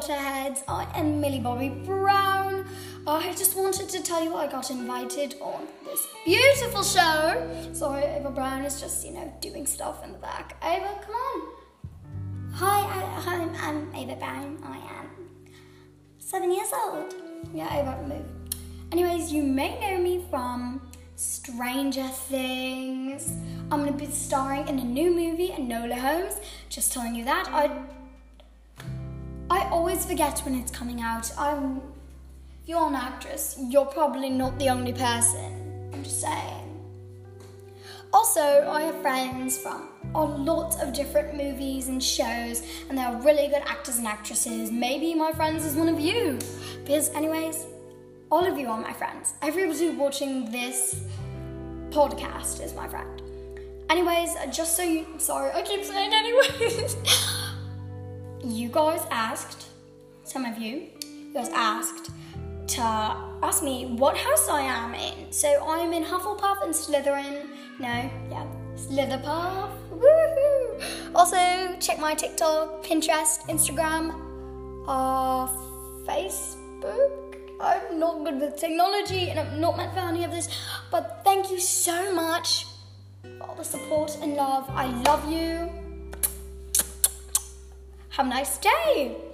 Potterheads. I am Millie Bobby Brown. I just wanted to tell you I got invited on this beautiful show. Sorry, Ava Brown is just, you know, doing stuff in the back. Ava, come on. Hi, I, I'm, I'm Ava Brown. I am seven years old. Yeah, Ava, move. Anyways, you may know me from Stranger Things. I'm gonna be starring in a new movie, Enola Holmes. Just telling you that. I always forget when it's coming out. I'm if you're an actress, you're probably not the only person. I'm just saying. Also, I have friends from a lot of different movies and shows, and they're really good actors and actresses. Maybe my friends is one of you. Because, anyways, all of you are my friends. Everybody watching this podcast is my friend. Anyways, just so you. Sorry, I keep saying anyways. you guys asked, some of you, guys asked to ask me what house I am in. So I'm in Hufflepuff and Slytherin. No, yeah, Slitherpuff. Woohoo! Also, check my TikTok, Pinterest, Instagram, uh, Facebook. I'm not good with technology and I'm not meant for any of this, but thank you so much for all the support and love. I love you. Have a nice day.